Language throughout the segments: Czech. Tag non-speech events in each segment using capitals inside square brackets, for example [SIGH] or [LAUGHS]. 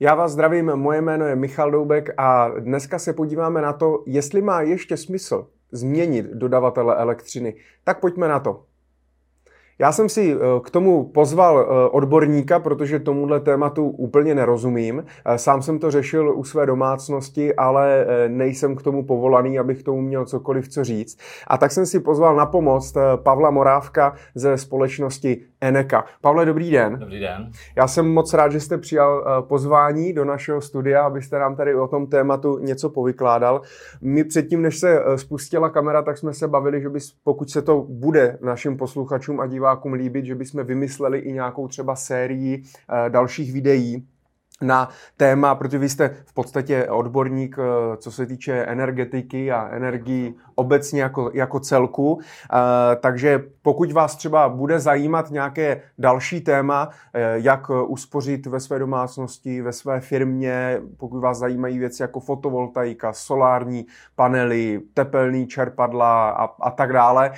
Já vás zdravím, moje jméno je Michal Doubek a dneska se podíváme na to, jestli má ještě smysl změnit dodavatele elektřiny. Tak pojďme na to. Já jsem si eh, k tomu pozval eh, odborníka, protože tomuhle tématu úplně nerozumím. Eh, sám jsem to řešil u své domácnosti, ale nejsem k tomu povolaný, abych tomu měl cokoliv co říct. A tak jsem si pozval na pomoc Pavla Morávka ze společnosti Eneka. Pavle, dobrý den. Dobrý den. Já jsem moc rád, že jste přijal pozvání do našeho studia, abyste nám tady o tom tématu něco povykládal. My předtím, než se spustila kamera, tak jsme se bavili, že bys, pokud se to bude našim posluchačům a divákům divákům líbit, že bychom vymysleli i nějakou třeba sérii eh, dalších videí, na téma, protože vy jste v podstatě odborník, eh, co se týče energetiky a energii obecně jako, jako celku. Eh, takže pokud vás třeba bude zajímat nějaké další téma, eh, jak uspořit ve své domácnosti, ve své firmě, pokud vás zajímají věci jako fotovoltaika, solární panely, tepelný čerpadla a, a tak dále,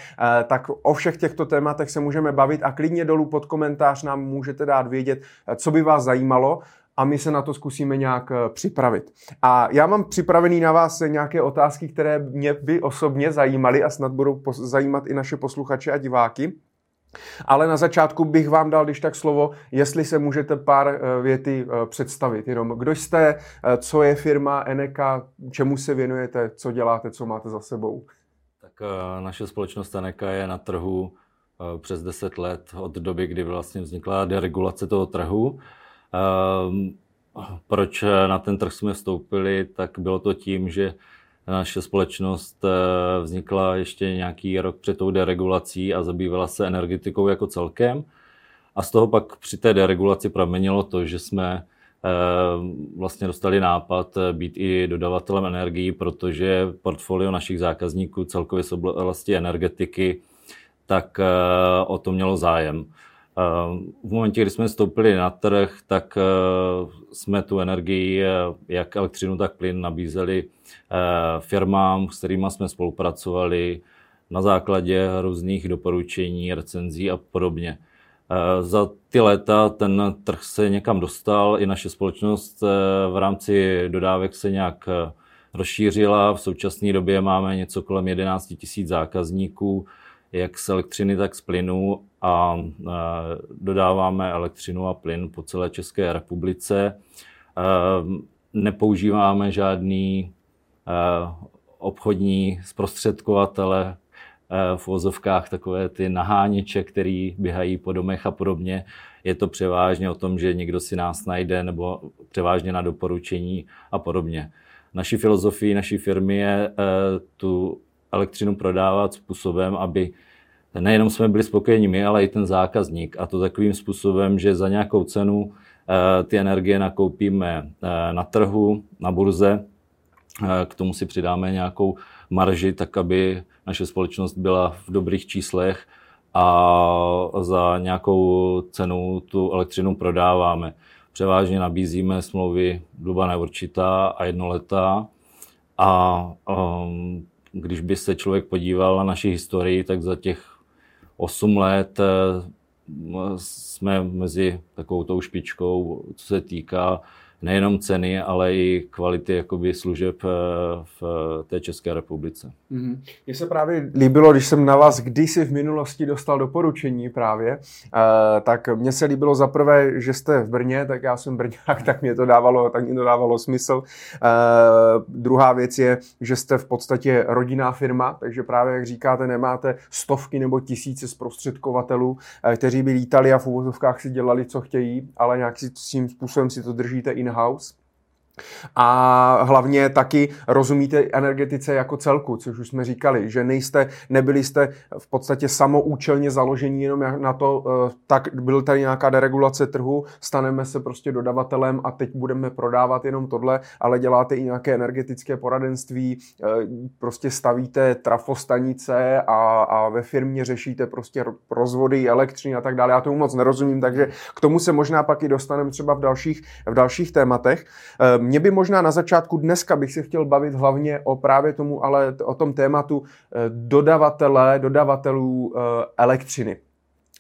tak o všech těchto tématech se můžeme bavit a klidně dolů pod komentář nám můžete dát vědět, co by vás zajímalo a my se na to zkusíme nějak eh, připravit. A já mám připravený na vás nějaké otázky, které mě by osobně zajímaly a snad budou zajímat i naše posluchače a diváky. Ale na začátku bych vám dal, když tak slovo, jestli se můžete pár eh, věty eh, představit. Jenom kdo jste, co je firma Eneka, čemu se věnujete, co děláte, co máte za sebou. Tak naše společnost Eneka je na trhu přes 10 let od doby, kdy vlastně vznikla deregulace toho trhu. Ehm, proč na ten trh jsme vstoupili, tak bylo to tím, že naše společnost eh, vznikla ještě nějaký rok před tou deregulací a zabývala se energetikou jako celkem. A z toho pak při té deregulaci pramenilo to, že jsme ehm, vlastně dostali nápad eh, být i dodavatelem energií, protože portfolio našich zákazníků celkově z oblasti energetiky, tak eh, o to mělo zájem. V momentě, kdy jsme vstoupili na trh, tak eh, jsme tu energii, eh, jak elektřinu, tak plyn, nabízeli eh, firmám, s kterými jsme spolupracovali na základě různých doporučení, recenzí a podobně. Za ty léta ten trh se někam dostal, i naše společnost v rámci dodávek se nějak rozšířila. V současné době máme něco kolem 11 000 zákazníků, jak z elektřiny, tak z plynu a dodáváme elektřinu a plyn po celé České republice. Nepoužíváme žádný obchodní zprostředkovatele v vozovkách takové ty naháněče, který běhají po domech a podobně. Je to převážně o tom, že někdo si nás najde nebo převážně na doporučení a podobně. Naší filozofii naší firmy je e, tu elektřinu prodávat způsobem, aby nejenom jsme byli spokojeni my, ale i ten zákazník. A to takovým způsobem, že za nějakou cenu eh, ty energie nakoupíme eh, na trhu, na burze, eh, k tomu si přidáme nějakou marži, tak aby naše společnost byla v dobrých číslech a za nějakou cenu tu elektřinu prodáváme. Převážně nabízíme smlouvy doba neurčitá a jednoletá a um, když by se člověk podíval na naši historii, tak za těch 8 let eh, jsme mezi takovou tou špičkou, co se týká nejenom ceny, ale i kvality jakoby služeb eh, v té České republice. Mm-hmm. Mně se právě líbilo, když jsem na vás kdysi v minulosti dostal doporučení právě, uh, tak mně se líbilo za prvé, že jste v Brně, tak já jsem Brňák, [LAUGHS] tak mě to dávalo, tak mě to dávalo smysl. Uh, druhá věc je, že jste v podstatě rodinná firma, takže právě, jak říkáte, nemáte stovky nebo tisíce zprostředkovatelů, kteří by lítali a v úvozovkách si dělali, co chtějí, ale nějakým způsobem si to držíte i in-house. A hlavně taky rozumíte energetice jako celku, což už jsme říkali, že nejste, nebyli jste v podstatě samoučelně založení jenom na to, eh, tak byl tady nějaká deregulace trhu, staneme se prostě dodavatelem a teď budeme prodávat jenom tohle, ale děláte i nějaké energetické poradenství, eh, prostě stavíte trafostanice a, a ve firmě řešíte prostě rozvody elektřiny a tak dále. Já tomu moc nerozumím, takže k tomu se možná pak i dostaneme třeba v dalších, v dalších tématech. Mě by možná na začátku dneska bych se chtěl bavit hlavně o právě tomu, ale o tom tématu eh, dodavatele, dodavatelů eh, elektřiny.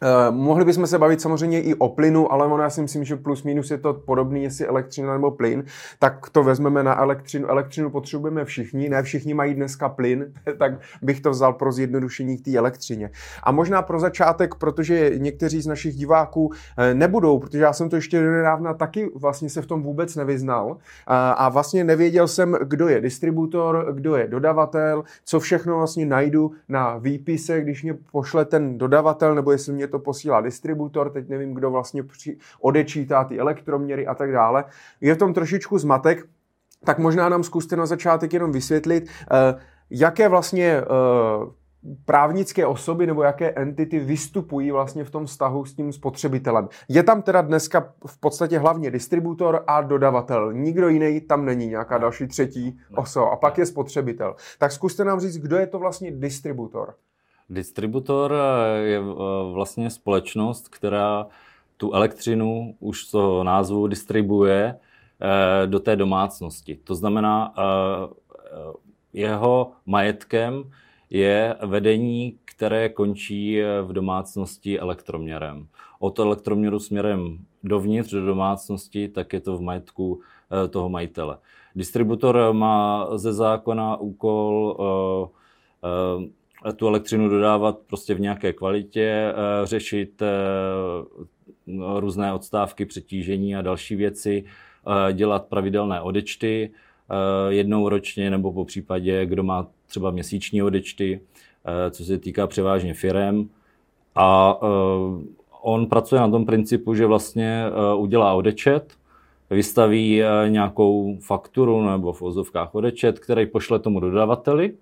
Uh, mohli bychom se bavit samozřejmě i o plynu, ale ono já si myslím, že plus minus je to podobný, jestli elektřina nebo plyn, tak to vezmeme na elektřinu. Elektřinu potřebujeme všichni, ne všichni mají dneska plyn, [LAUGHS] tak bych to vzal pro zjednodušení k té elektřině. A možná pro začátek, protože někteří z našich diváků eh, nebudou, protože já jsem to ještě nedávna taky vlastně se v tom vůbec nevyznal a vlastně nevěděl jsem, kdo je distributor, kdo je dodavatel, co všechno vlastně najdu na výpise, když mě pošle ten dodavatel, nebo jestli mě to posílá distributor, teď nevím, kdo vlastně při, odečítá ty elektroměry a tak dále. Je v tom trošičku zmatek, tak možná nám zkuste na začátek jenom vysvětlit, eh, jaké vlastně eh, právnické osoby nebo jaké entity vystupují vlastně v tom vztahu s tím spotřebitelem. Je tam teda dneska v podstatě hlavně distributor a dodavatel. Nikdo jiný tam není, nějaká další třetí osoba. A pak je spotřebitel. Tak zkuste nám říct, kdo je to vlastně distributor. Distributor je eh, vlastně společnost, která tu elektřinu už z toho názvu distribuje eh, do té domácnosti. To znamená, eh, jeho majetkem je vedení, které končí v domácnosti elektroměrem. Od elektroměru směrem dovnitř do domácnosti, tak je to v majetku toho majitele. Distributor má ze zákona úkol tu elektřinu dodávat prostě v nějaké kvalitě, eh, řešit eh, různé odstávky, přetížení a další věci, eh, dělat pravidelné odečty jednou ročně nebo po případě, kdo má třeba měsíční odečty, co se týká převážně firem. A on pracuje na tom principu, že vlastně udělá odečet, vystaví nějakou fakturu nebo v ozovkách odečet, který pošle tomu dodavateli,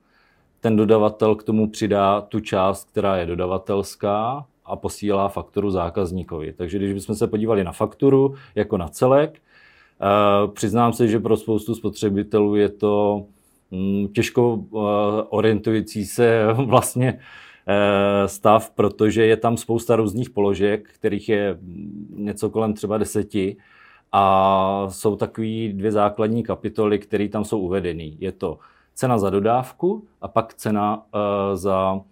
ten dodavatel k tomu přidá tu část, která je dodavatelská a posílá fakturu zákazníkovi. Takže když bychom se podívali na fakturu jako na celek, eh, přiznám se, že pro spoustu spotřebitelů je to hm, těžko eh, orientující se [LAUGHS] vlastně eh, stav, protože je tam spousta různých položek, kterých je něco kolem třeba deseti a jsou takové dvě základní kapitoly, které tam jsou uvedeny. Je to cena za dodávku a pak cena uh, za uh,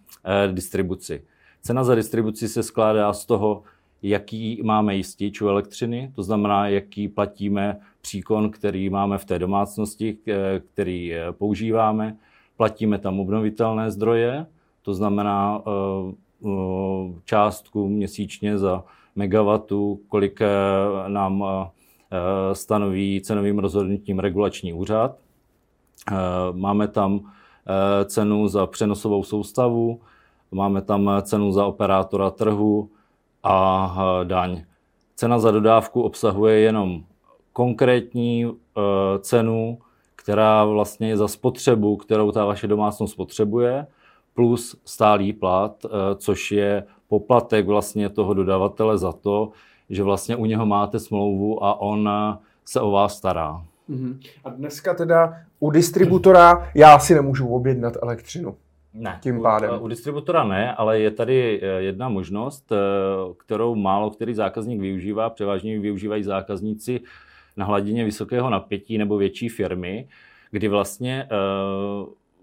distribuci. Cena za distribuci se skládá z toho, jaký máme jistič u elektřiny, to znamená, jaký platíme příkon, který máme v té domácnosti, který používáme. Platíme tam obnovitelné zdroje, to znamená částku měsíčně za megawatu, kolik nám stanoví cenovým rozhodnutím regulační úřad. Eh, máme tam eh, cenu za přenosovou soustavu, máme tam cenu za operátora trhu a eh, daň. Cena za dodávku obsahuje jenom konkrétní cenu, která vlastně je za spotřebu, kterou ta vaše domácnost potřebuje, plus stálý plat, což je poplatek vlastně toho dodavatele za to, že vlastně u něho máte smlouvu a on se o vás stará. Mm-hmm. A dneska teda u distributora já si nemůžu objednat elektřinu. Ne, tím pádem. U, u distributora ne, ale je tady eh, jedna možnost, eh, kterou málo který zákazník využívá, převážně využívají zákazníci na hladině vysokého napětí nebo větší firmy, kdy vlastně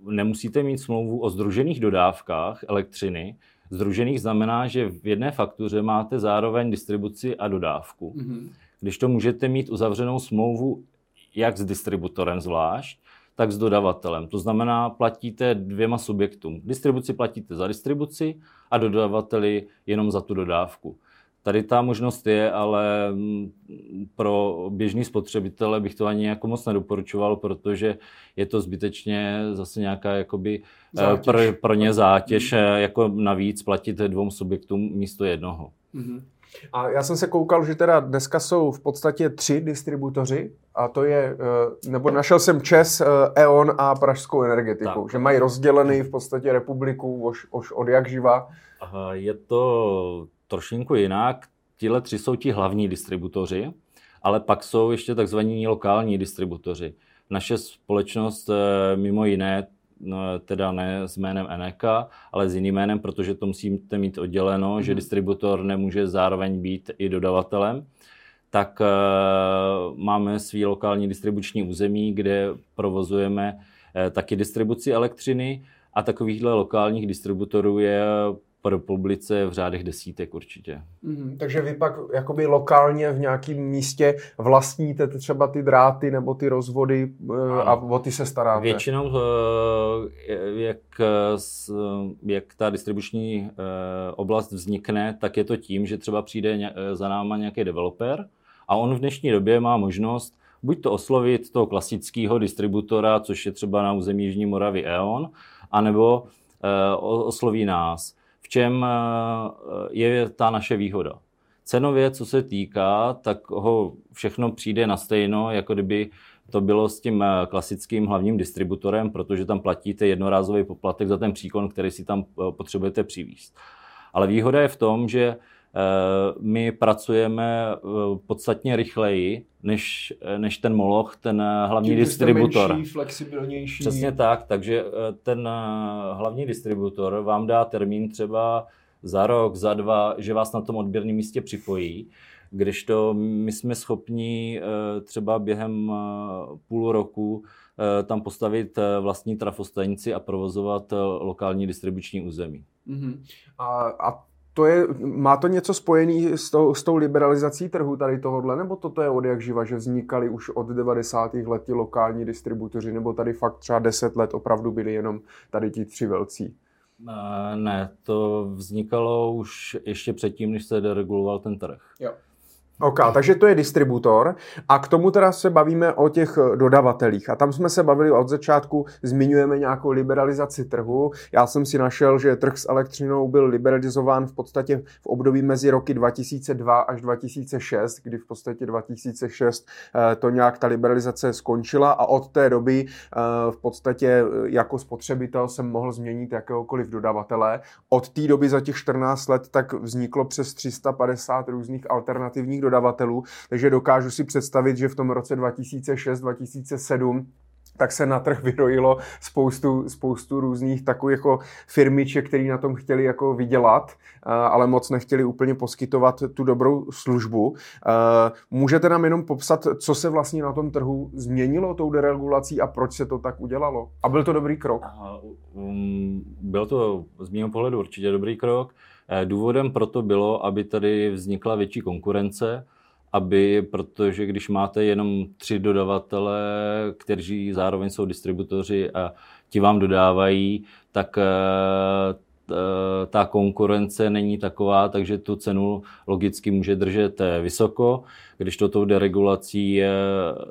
uh, nemusíte mít smlouvu o združených dodávkách elektřiny. Združených znamená, že v jedné faktuře máte zároveň distribuci a dodávku. Mm-hmm. Když to můžete mít uzavřenou smlouvu jak s distributorem zvlášť, tak s dodavatelem. To znamená, platíte dvěma subjektům. Distribuci platíte za distribuci a dodavateli jenom za tu dodávku. Tady ta možnost je, ale mm, pro běžný spotřebitele bych to ani jako moc nedoporučoval, protože je to zbytečně zase nějaká jakoby eh, pro, pro ně zátěž, mm. jako navíc platit dvou subjektům místo jednoho. Mm-hmm. A já jsem se koukal, že teda dneska jsou v podstatě tři distributoři a to je, eh, nebo našel jsem Čes, eh, E.ON a Pražskou energetiku, tak. že mají rozdělený v podstatě republiku už, už od jak živa. Je to trošinku jinak. Tihle tři jsou ti hlavní distributoři, ale pak jsou ještě takzvaní lokální distributoři. Naše společnost eh, mimo jiné teda ne s jménem Eneka, ale s jiným jménem, protože to musíte mít odděleno, mm-hmm. že mhm. distributor nemůže zároveň být i dodavatelem, tak uh, máme svý lokální distribuční území, kde provozujeme uh, taky distribuci elektřiny a takovýchhle lokálních distributorů je po republice v řádech desítek určitě. Mm, takže vy pak jakoby lokálně v nějakém místě vlastníte třeba ty dráty nebo ty rozvody ano. a o ty se staráte? Většinou, jak, jak ta distribuční oblast vznikne, tak je to tím, že třeba přijde za náma nějaký developer a on v dnešní době má možnost buď to oslovit toho klasického distributora, což je třeba na území Jižní Moravy E.ON, anebo eh, osloví nás. Čem eh, je ta naše výhoda? Cenově, co se týká, tak ho všechno přijde na stejno, jako kdyby to bylo s tím eh, klasickým hlavním distributorem, protože tam platíte jednorázový poplatek za ten příkon, který si tam potřebujete přivízt. Ale výhoda je v tom, že Eh, my pracujeme eh, podstatně rychleji než, eh, než ten Moloch, ten hlavní Tím distributor. Menší, flexibilnější. Přesně tak, takže ten hlavní distributor vám dá termín třeba za rok, za dva, že vás na tom odběrném místě připojí, kdežto my jsme schopni třeba během půl roku tam postavit vlastní trafostanici a provozovat lokální distribuční území. Uh-huh. A, a to je, má to něco spojený s tou, s tou liberalizací trhu tady tohohle, nebo toto je od jak živa, že vznikaly už od 90. let ti lokální distributoři, nebo tady fakt třeba 10 let opravdu byli jenom tady ti tři velcí? Ne, to vznikalo už ještě předtím, než se dereguloval ten trh. Jo. OK, takže to je distributor a k tomu teda se bavíme o těch dodavatelích a tam jsme se bavili od začátku, zmiňujeme nějakou liberalizaci trhu. Já jsem si našel, že trh s elektřinou byl liberalizován v podstatě v období mezi roky 2002 až 2006, kdy v podstatě 2006 eh, to nějak ta liberalizace skončila a od té doby eh, v podstatě eh, jako spotřebitel jsem mohl změnit jakéhokoliv dodavatele. Od té doby za těch 14 let tak vzniklo přes 350 různých alternativních dodavatelů, takže dokážu si představit, že v tom roce 2006-2007 tak se na trh vyrojilo spoustu, spoustu různých takových jako firmiček, který na tom chtěli jako vydělat, eh, ale moc nechtěli úplně poskytovat tu dobrou službu. Eh, můžete nám jenom popsat, co se vlastně na tom trhu změnilo tou deregulací a proč se to tak udělalo? A byl to dobrý krok? Um, byl to z mého pohledu určitě dobrý krok. Eh, důvodem proto bylo, aby tady vznikla větší konkurence, aby, protože když máte jenom tři dodavatele, kteří zároveň jsou distributoři a ti vám dodávají, tak eh, ta konkurence není taková, takže tu cenu logicky může držet eh, vysoko. Když to tou deregulací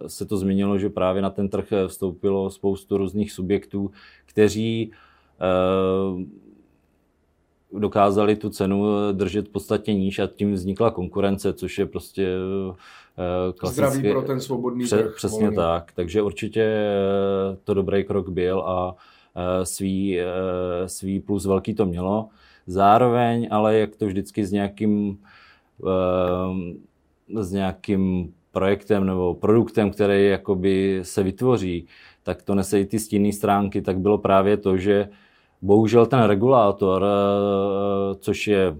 se to změnilo, že právě na ten trh vstoupilo spoustu různých subjektů, kteří dokázali tu cenu eh, držet podstatně níž a tím vznikla konkurence, což je prostě eh, klasicky... Zdravý pro ten svobodný Pře- trh. Přesně volný. tak, takže určitě eh, to dobrý krok byl a svý, svý plus velký to mělo. Zároveň, ale jak to vždycky s nějakým s nějakým projektem nebo produktem, který jakoby se vytvoří, tak to nese i ty stinné stránky, tak bylo právě to, že Bohužel ten regulátor, eh, což je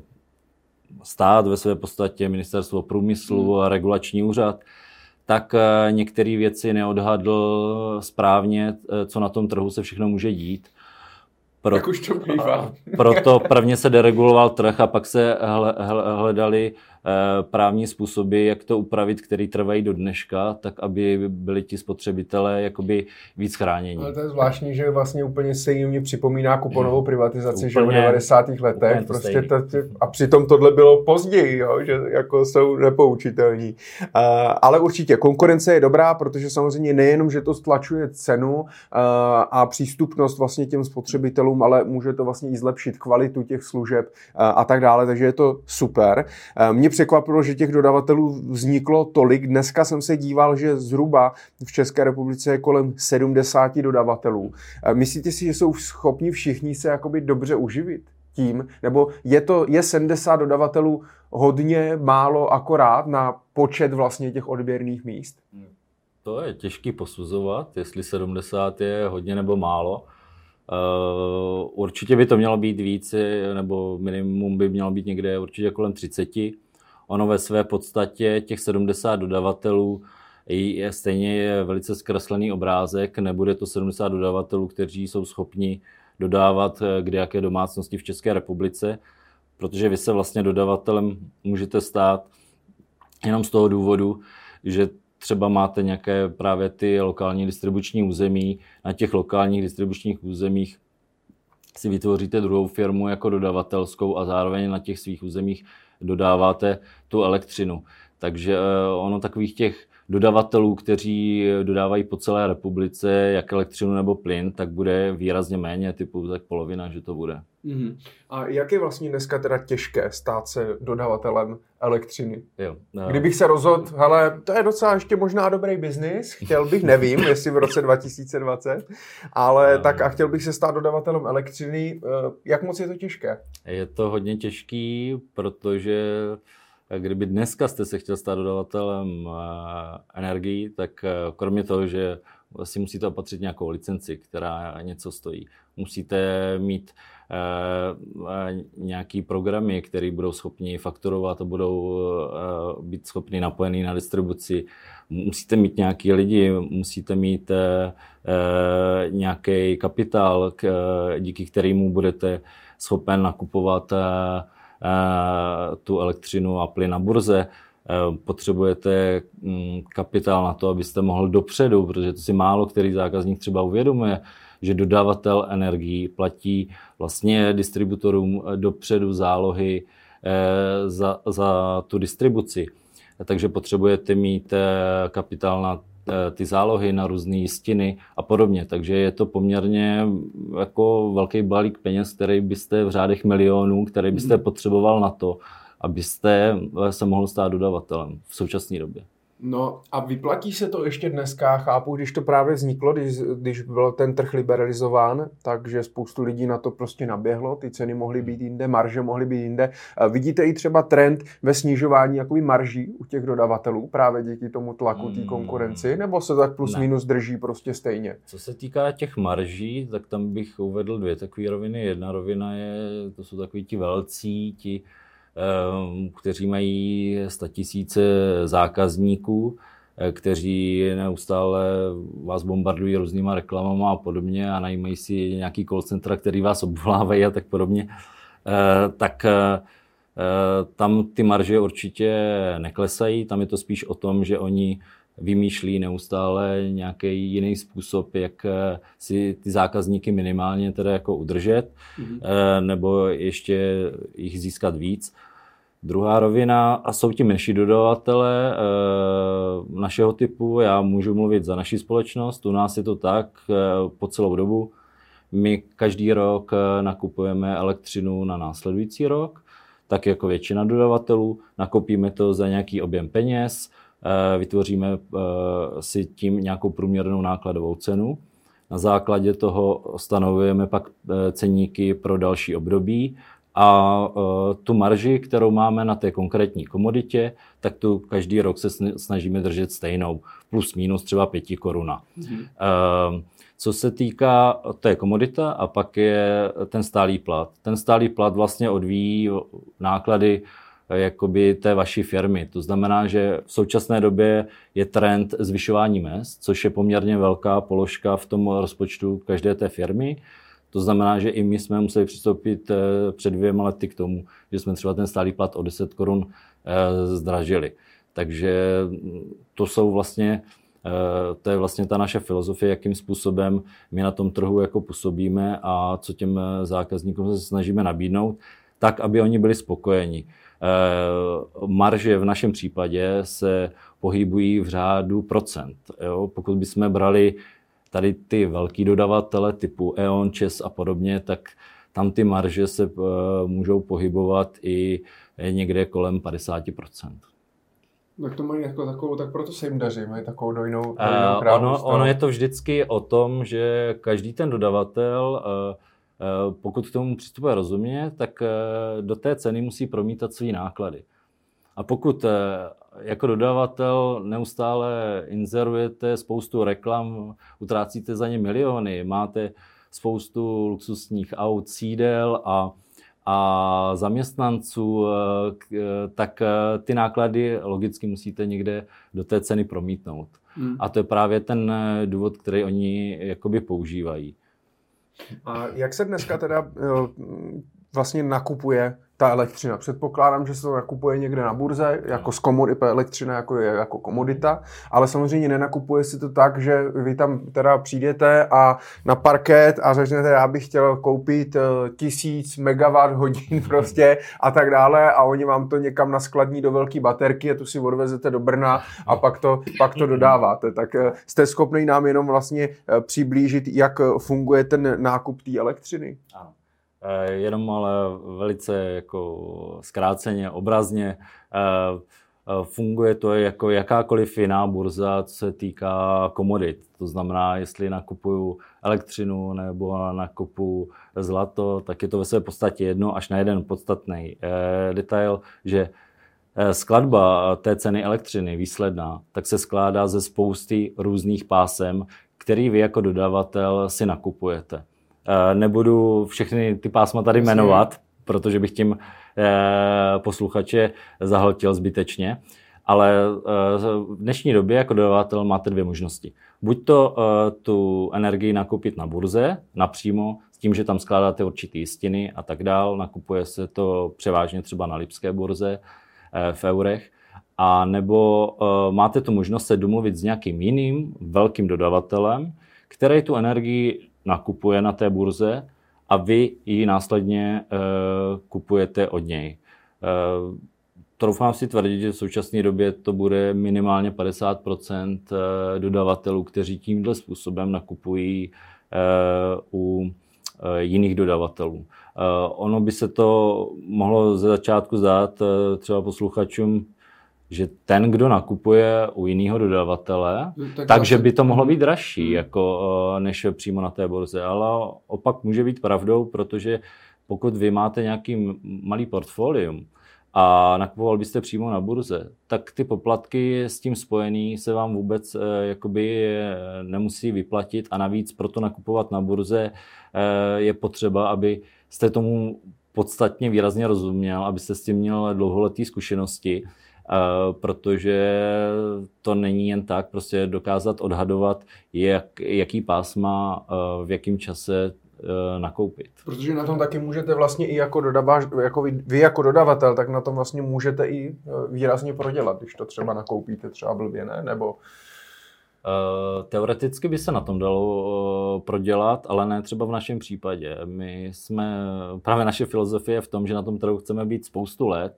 stát ve své podstatě, ministerstvo průmyslu a regulační úřad, tak eh, některé věci neodhadl správně, eh, co na tom trhu se všechno může dít. Pro, Jak už to bývá. Proto prvně se dereguloval trh a pak se hledali právní způsoby, jak to upravit, který trvají do dneška, tak aby byli ti spotřebitelé jakoby víc chráněni. Ale to je zvláštní, že vlastně úplně se jim připomíná kuponovou hmm. privatizaci, úplně, že v 90. letech. Prostě to, a přitom tohle bylo později, jo, že jako jsou nepoučitelní. Uh, ale určitě konkurence je dobrá, protože samozřejmě nejenom, že to stlačuje cenu uh, a přístupnost vlastně těm spotřebitelům, ale může to vlastně i zlepšit kvalitu těch služeb uh, a tak dále, takže je to super. Uh, mě překvapilo, že těch dodavatelů vzniklo tolik. Dneska jsem se díval, že zhruba v České republice je kolem 70 dodavatelů. Myslíte si, že jsou schopni všichni se jakoby dobře uživit tím? Nebo je to je 70 dodavatelů hodně, málo, akorát na počet vlastně těch odběrných míst? To je těžký posuzovat, jestli 70 je hodně nebo málo. Uh, určitě by to mělo být víc, nebo minimum by mělo být někde určitě kolem 30 ono ve své podstatě těch 70 dodavatelů je stejně je velice zkreslený obrázek, nebude to 70 dodavatelů, kteří jsou schopni dodávat eh, kde jaké domácnosti v České republice. protože vy se vlastně dodavatelem můžete stát jenom z toho důvodu, že třeba máte nějaké právě ty lokální distribuční území, na těch lokálních distribučních územích si vytvoříte druhou firmu jako dodavatelskou a zároveň na těch svých územích dodáváte tu elektřinu. Takže eh, ono takových těch dodavatelů, kteří dodávají po celé republice jak elektřinu nebo plyn, tak bude výrazně méně, typu tak polovina, že to bude. Mm-hmm. A jak je vlastně dneska teda těžké stát se dodavatelem elektřiny? Jo. No. Kdybych se rozhodl, hele, to je docela ještě možná dobrý biznis, chtěl bych, nevím, [LAUGHS] jestli v roce 2020, ale no. tak a chtěl bych se stát dodavatelem elektřiny, eh, jak moc je to těžké? Je to hodně těžký, protože kdyby dneska jste se chtěl stát dodavatelem eh, energií, tak eh, kromě toho, že si musíte opatřit nějakou licenci, která něco stojí, musíte mít eh, nějaký programy, které budou schopni fakturovat a budou být schopni napojený na distribuci. Musíte mít nějaký lidi, musíte mít nějaký kapitál, díky kterému budete schopen nakupovat tu elektřinu a plyn na burze, eh, potřebujete mm, kapitál na to, abyste mohl dopředu, protože to si málo který zákazník třeba uvědomuje, že dodavatel energií platí vlastně distributorům dopředu zálohy eh, za, za tu distribuci. Takže potřebujete mít kapitál na Eh, ty zálohy na různé jistiny a podobně. Takže je to poměrně jako velký balík peněz, který byste v řádech milionů, který byste hmm. potřeboval na to, abyste se mohl stát dodavatelem v současné době. No a vyplatí se to ještě dneska, chápu, když to právě vzniklo, když, když byl ten trh liberalizován, takže spoustu lidí na to prostě naběhlo, ty ceny mohly být jinde, marže mohly být jinde. Vidíte i třeba trend ve snižování jakoby marží u těch dodavatelů právě díky tomu tlaku té hmm. konkurenci, nebo se tak plus ne. minus drží prostě stejně? Co se týká těch marží, tak tam bych uvedl dvě takové roviny. Jedna rovina je, to jsou takový ti velcí, ti kteří mají tisíce zákazníků, eh, kteří neustále vás bombardují různýma reklamama a podobně a najímají si nějaký call centra, který vás obvolávají a tak podobně, eh, tak eh, tam ty marže určitě neklesají, tam je to spíš o tom, že oni vymýšlí neustále nějaký jiný způsob, jak si ty zákazníky minimálně teda jako udržet, mm-hmm. nebo ještě jich získat víc. Druhá rovina a jsou ti menší dodavatele e, našeho typu. Já můžu mluvit za naši společnost. U nás je to tak e, po celou dobu. My každý rok nakupujeme elektřinu na následující rok, tak jako většina dodavatelů. Nakopíme to za nějaký objem peněz, vytvoříme e, si tím nějakou průměrnou nákladovou cenu. Na základě toho stanovujeme pak ceníky pro další období a tu marži, kterou máme na té konkrétní komoditě, tak tu každý rok se snažíme držet stejnou, plus minus třeba pěti koruna. Mm-hmm. Co se týká, je komodita a pak je ten stálý plat. Ten stálý plat vlastně odvíjí náklady eh, jakoby té vaší firmy. To znamená, že v současné době je trend zvyšování mest, což je poměrně velká položka v tom rozpočtu každé té firmy. To znamená, že i my jsme museli přistoupit eh, před dvěma lety k tomu, že jsme třeba ten stálý plat o 10 korun eh, zdražili. Takže mm, to jsou vlastně, eh, to je vlastně ta naše filozofie, jakým způsobem my na tom trhu jako působíme a co těm zákazníkům se snažíme nabídnout, tak, aby oni byli spokojeni. Marže v našem případě se pohybují v řádu procent. Jo? Pokud bychom brali tady ty velký dodavatele typu E.ON, ČES a podobně, tak tam ty marže se uh, můžou pohybovat i někde kolem 50%. Tak to mají jako takovou, tak proto se jim daří, mají takovou dojnou, dojnou uh, ono, ono je to vždycky o tom, že každý ten dodavatel, uh, pokud k tomu přistupuje rozumně, tak uh, do té ceny musí promítat své náklady. A pokud jako dodavatel neustále inzerujete spoustu reklam, utrácíte za ně miliony, máte spoustu luxusních aut, sídel a, a zaměstnanců, eh, tak eh, ty náklady logicky musíte někde do té ceny promítnout. Hmm. A to je právě ten eh, důvod, který oni jakoby používají. A jak se dneska teda vlastně nakupuje ta elektřina. Předpokládám, že se to nakupuje někde na burze, jako z komody, elektřina jako je jako komodita, ale samozřejmě nenakupuje si to tak, že vy tam teda přijdete a na parket a řeknete, já bych chtěl koupit eh, tisíc megawatt hodin [LAUGHS] prostě a tak dále a oni vám to někam naskladní do velké baterky a tu si odvezete do Brna a pak to, pak to dodáváte. Tak eh, jste schopný nám jenom vlastně eh, přiblížit, jak funguje ten nákup té elektřiny? Ano. Eh, jenom ale velice jako zkráceně, obrazně. Eh, eh, funguje to jako jakákoliv jiná burza, co se týká komodit. To znamená, jestli nakupuju elektřinu nebo nakupuju zlato, tak je to ve své podstatě jedno až na jeden podstatný detail, že skladba té ceny elektřiny, výsledná, tak se skládá ze spousty různých pásem, který vy jako dodavatel si nakupujete. Eh, nebudu všechny ty pásma tady jmenovat, protože bych tím eh, posluchače zahltil zbytečně. Ale eh, v dnešní době jako dodavatel máte dvě možnosti. Buď to tu energii nakoupit na burze, napřímo, s tím, že tam skládáte určitý jistiny a tak dál. Nakupuje se to převážně třeba na Lipské burze v eurech. A nebo máte tu možnost se domluvit s nějakým jiným velkým dodavatelem, který tu energii nakupuje na té burze a vy ji následně uh, kupujete od něj. Uh, troufám si tvrdit, že v současné době to bude minimálně 50 eh, dodavatelů, kteří tímhle způsobem nakupují u jiných dodavatelů. Ono by se to mohlo ze začátku zdát třeba posluchačům že ten, kdo nakupuje u jiného dodavatele, no, tak takže by to mohlo být dražší hmm. jako, eh, než přímo na té borze. Ale opak může být pravdou, protože pokud vy máte nějaký malý portfolium a nakupoval byste přímo na burze, tak ty poplatky s tím spojený se vám vůbec eh, jakoby eh, nemusí vyplatit a navíc proto nakupovat na burze je potřeba, aby jste tomu podstatně výrazně rozuměl, abyste s tím měl dlouholetý zkušenosti protože to není jen tak, prostě dokázat odhadovat, jak, jaký pásma v jakém čase nakoupit. Protože na tom taky můžete vlastně i jako dodavač, jako vy, vy jako dodavatel, tak na tom vlastně můžete i výrazně prodělat, když to třeba nakoupíte třeba blbě, ne? Nebo Teoreticky by se na tom dalo prodělat, ale ne třeba v našem případě. My jsme, právě naše filozofie je v tom, že na tom trhu chceme být spoustu let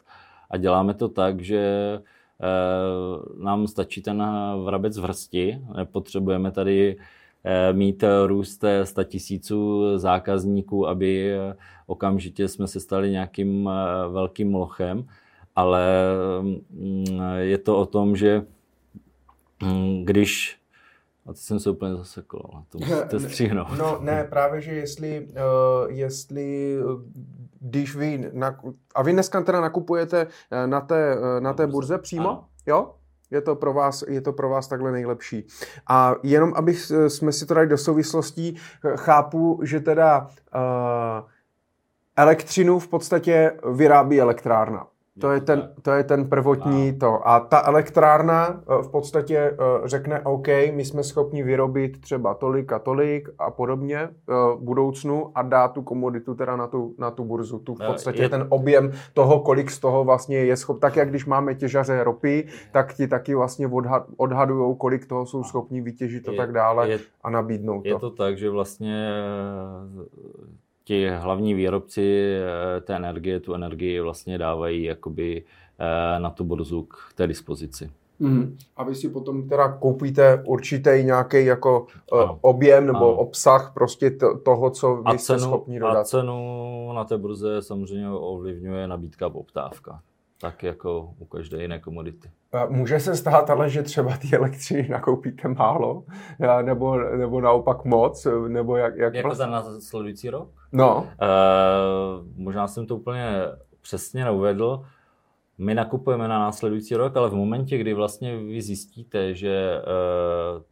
a děláme to tak, že eh, nám stačí ten vrabec v hrsti, nepotřebujeme tady eh, mít růst 100 tisíců zákazníků, aby eh, okamžitě jsme se stali nějakým velkým lochem, ale mm, je to o tom, že mm, když a teď jsem se úplně zasekl, to [LAUGHS] musíte stříhnout. No ne, právě, že jestli, uh, jestli když vy, na, a vy dneska teda nakupujete eh, na té, eh, na té burze přímo, ano. jo? Je to, pro vás, je to pro vás takhle nejlepší. A jenom, aby jsme si to dali do souvislostí, chápu, že teda uh, elektřinu v podstatě vyrábí elektrárna. To je, ten, to je ten prvotní a. to. A ta elektrárna eh, v podstatě eh, řekne, OK, my jsme schopni vyrobit třeba tolik a tolik a podobně eh, v budoucnu a dá tu komoditu teda na tu, na tu burzu. Tu v podstatě je... ten objem toho, kolik z toho vlastně je schop. Tak jak když máme těžaře ropy, tak ti taky vlastně odhad, odhadují, kolik toho jsou schopni vytěžit a tak dále je, a nabídnout to. Je to tak, že vlastně ti hlavní výrobci eh, té energie tu energii vlastně dávají jakoby eh, na tu burzu k té dispozici. Mm. A vy si potom teda koupíte určitý nějaký jako uh, objem nebo ano. obsah prostě toho, co vy a jste cenu, schopni dodat. A cenu na té burze samozřejmě ovlivňuje nabídka a poptávka tak jako u každé jiné komodity. Může se stát ale, že třeba ty elektřiny nakoupíte málo, nebo, nebo naopak moc, nebo jak? jak jako vlastně? za následující rok? No. E, možná jsem to úplně přesně neuvedl. My nakupujeme na následující rok, ale v momentě, kdy vlastně vy zjistíte, že e,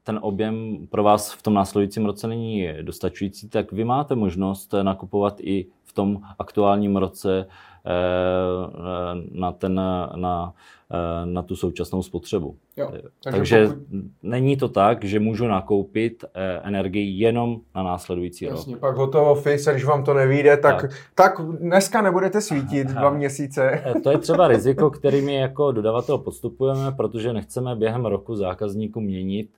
ten objem pro vás v tom následujícím roce není dostačující, tak vy máte možnost nakupovat i v tom aktuálním roce na, ten, na na tu současnou spotřebu. Jo, takže takže pokud... není to tak, že můžu nakoupit energii jenom na následující Jasně, rok. pak hotovo fix, když vám to nevíde, tak, tak. tak dneska nebudete svítit [LAUGHS] dva měsíce. To je třeba riziko, který my jako dodavatel podstupujeme, protože nechceme během roku zákazníku měnit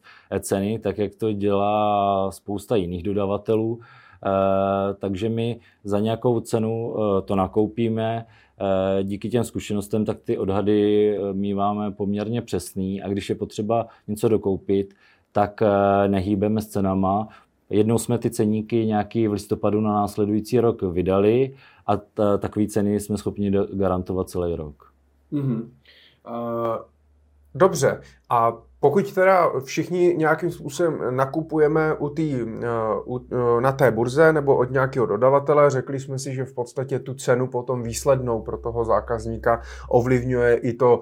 ceny, tak jak to dělá spousta jiných dodavatelů. Eh, takže my za nějakou cenu eh, to nakoupíme. Eh, díky těm zkušenostem, tak ty odhady míváme poměrně přesný a když je potřeba něco dokoupit, tak nehýbeme s cenama. Jednou jsme ty ceníky nějaký v listopadu na následující rok vydali a takové ceny jsme schopni garantovat celý rok. Mm-hmm. Uh, dobře. A pokud teda všichni nějakým způsobem nakupujeme u tý, uh, u, uh, na té burze nebo od nějakého dodavatele, řekli jsme si, že v podstatě tu cenu potom výslednou pro toho zákazníka ovlivňuje i to,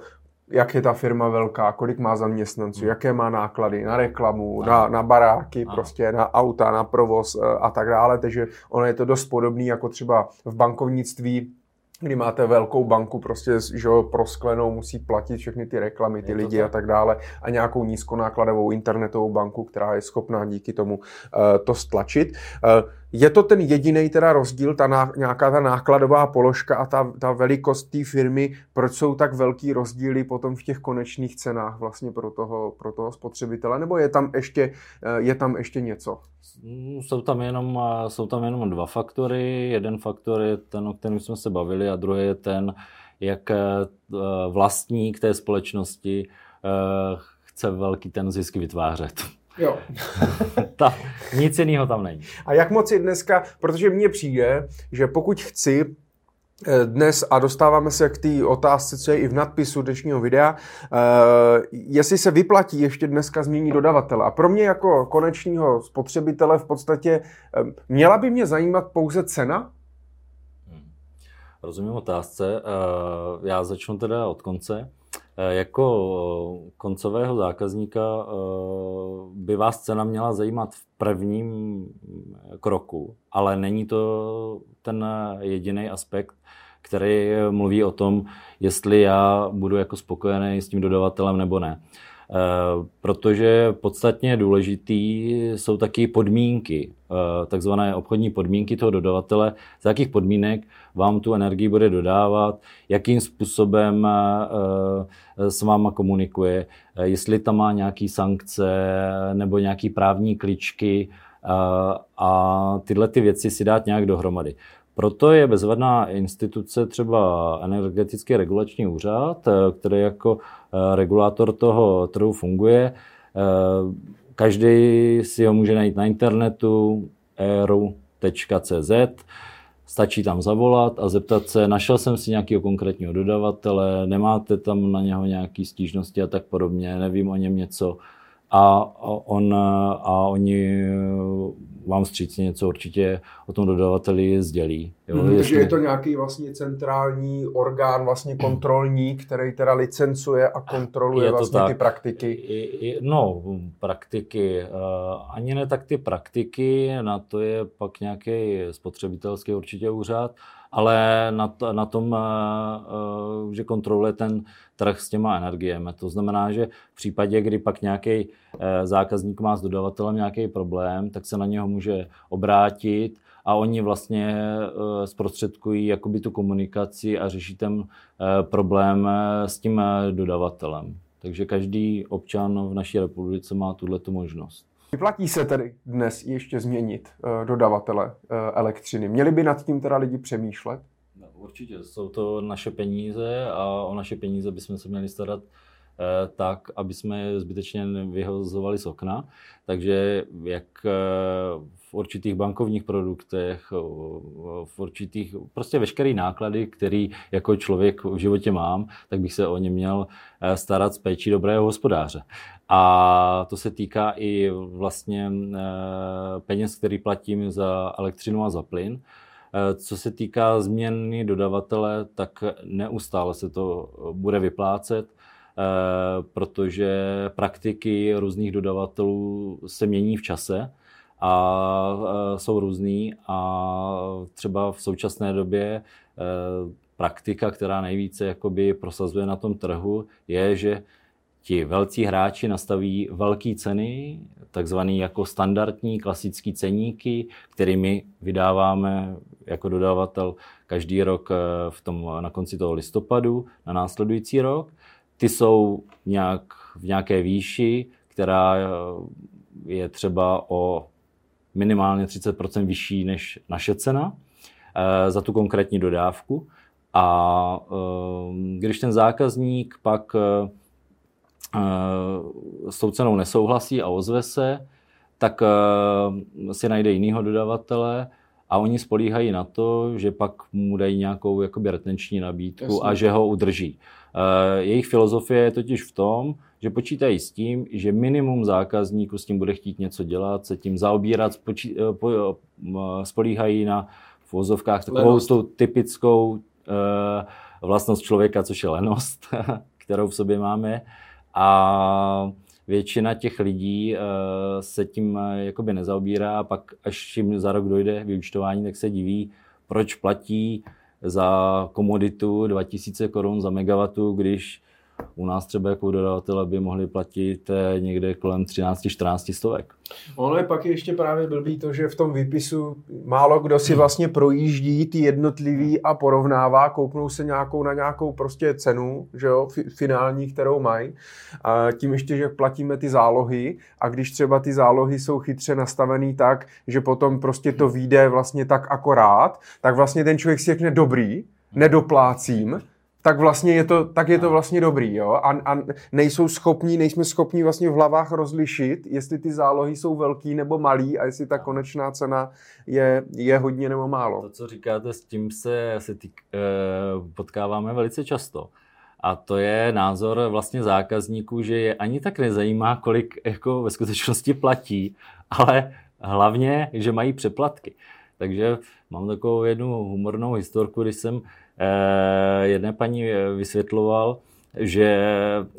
jak je ta firma velká, kolik má zaměstnanců, hmm. jaké má náklady na reklamu, na, na baráky, Aha. prostě na auta, na provoz uh, a tak dále. Takže ono je to dost podobné jako třeba v bankovnictví, kdy máte velkou banku, prostě že jo, prosklenou, musí platit všechny ty reklamy, ty lidi tak. a tak dále a nějakou nízkonákladovou internetovou banku, která je schopná díky tomu uh, to stlačit. Uh, je to ten jediný teda rozdíl, ta ná, nějaká ta nákladová položka a ta, ta velikost té firmy, proč jsou tak velký rozdíly potom v těch konečných cenách vlastně pro toho, pro toho spotřebitele, nebo je tam ještě, eh, je tam ještě něco? Jsou tam, jenom, jsou tam jenom dva faktory. Jeden faktor je ten, o kterém jsme se bavili, a druhý je ten, jak eh, vlastník té společnosti eh, chce velký ten zisk vytvářet. Jo. [LAUGHS] Ta, nic jiného tam není. A jak moc je dneska, protože mně přijde, že pokud chci eh, dnes, a dostáváme se k té otázce, co je i v nadpisu dnešního videa, uh, jestli se vyplatí ještě dneska změnit dodavatele. A pro mě jako konečního spotřebitele v podstatě uh, měla by mě zajímat pouze cena? Hmm. Rozumím otázce. Já začnu teda od konce. Eh, jako koncového zákazníka eh, by vás cena měla zajímat v prvním kroku, ale není to ten jediný aspekt, který mluví o tom, jestli já budu jako spokojený s tím dodavatelem nebo ne. Eh, protože podstatně důležitý jsou taky podmínky, eh, takzvané obchodní podmínky toho dodavatele, za jakých podmínek vám tu energii bude dodávat, jakým způsobem eh, s váma komunikuje, jestli tam má nějaké sankce nebo nějaké právní kličky a tyhle ty věci si dát nějak dohromady. Proto je bezvadná instituce třeba energetický regulační úřad, který jako eh, regulátor toho trhu funguje. Eh, každý si ho může najít na internetu eru.cz, stačí tam zavolat a zeptat se, našel jsem si nějakého konkrétního dodavatele, nemáte tam na něho nějaké stížnosti a tak podobně, nevím o něm něco a, on, a oni vám střícně něco určitě o tom dodavateli sdělí. Jo? Hmm, Jestli... Takže je to nějaký vlastně centrální orgán, vlastně kontrolní, který teda licencuje a kontroluje vlastně tak. ty praktiky. No, praktiky. Ani ne tak ty praktiky, na to je pak nějaký spotřebitelský určitě úřad, ale na, to, na tom, že kontroluje ten trh s těma energiemi. To znamená, že v případě, kdy pak nějaký eh, zákazník má s dodavatelem nějaký problém, tak se na něho může obrátit a oni vlastně eh, zprostředkují jakoby tu komunikaci a řeší ten eh, problém s tím dodavatelem. Takže každý občan v naší republice má tuhle možnost. Vyplatí se tedy dnes ještě změnit dodavatele elektřiny? Měli by nad tím teda lidi přemýšlet? Určitě, jsou to naše peníze a o naše peníze bychom se měli starat eh, tak, aby jsme zbytečně vyhozovali z okna. Takže jak eh, v určitých bankovních produktech, v určitých, prostě veškeré náklady, který jako člověk v životě mám, tak bych se o ně měl eh, starat s péčí dobrého hospodáře. A to se týká i vlastně peněz, který platím za elektřinu a za plyn. Eh, co se týká změny dodavatele, tak neustále se to bude vyplácet, eh, protože praktiky různých dodavatelů se mění v čase a eh, jsou různý a třeba v současné době praktika, která nejvíce jakoby prosazuje na tom trhu, je, že ti velcí hráči nastaví velké ceny, takzvaný jako standardní klasický ceníky, kterými vydáváme jako dodavatel každý rok eh, v tom, na konci toho listopadu na následující rok. Ty jsou nějak, v nějaké výši, která eh, je třeba o minimálně 30% vyšší než naše cena eh, za tu konkrétní dodávku. A když ten zákazník pak s tou cenou nesouhlasí a ozve se, tak si najde jinýho dodavatele a oni spolíhají na to, že pak mu dají nějakou jakoby retenční nabídku Jasně. a že ho udrží. Jejich filozofie je totiž v tom, že počítají s tím, že minimum zákazníků s tím bude chtít něco dělat, se tím zaobírat, spočí, po, spolíhají na v vozovkách takovou tu typickou vlastnost člověka, což je lenost, [LAUGHS] kterou v sobě máme. A většina těch lidí se tím jakoby nezaobírá a pak až jim za rok dojde vyučtování, tak se diví, proč platí za komoditu 2000 korun za megawatu, když u nás třeba jako dodavatele by mohli platit eh, někde kolem 13-14 stovek. Ono je pak ještě právě blbý to, že v tom výpisu málo kdo si vlastně projíždí ty jednotlivý a porovnává, kouknou se nějakou na nějakou prostě cenu, že jo, finální, kterou mají. A tím ještě, že platíme ty zálohy a když třeba ty zálohy jsou chytře nastavený tak, že potom prostě to vyjde vlastně tak akorát, tak vlastně ten člověk si řekne dobrý, nedoplácím, tak vlastně je to, tak je to vlastně dobrý, jo? A, a nejsou schopní, nejsme schopni vlastně v hlavách rozlišit, jestli ty zálohy jsou velký nebo malý a jestli ta konečná cena je, je hodně nebo málo. To, co říkáte, s tím se, se tý, eh, potkáváme velice často. A to je názor vlastně zákazníků, že je ani tak nezajímá, kolik jako ve skutečnosti platí, ale hlavně, že mají přeplatky. Takže mám takovou jednu humornou historku, když jsem jedné paní eh, vysvětloval, že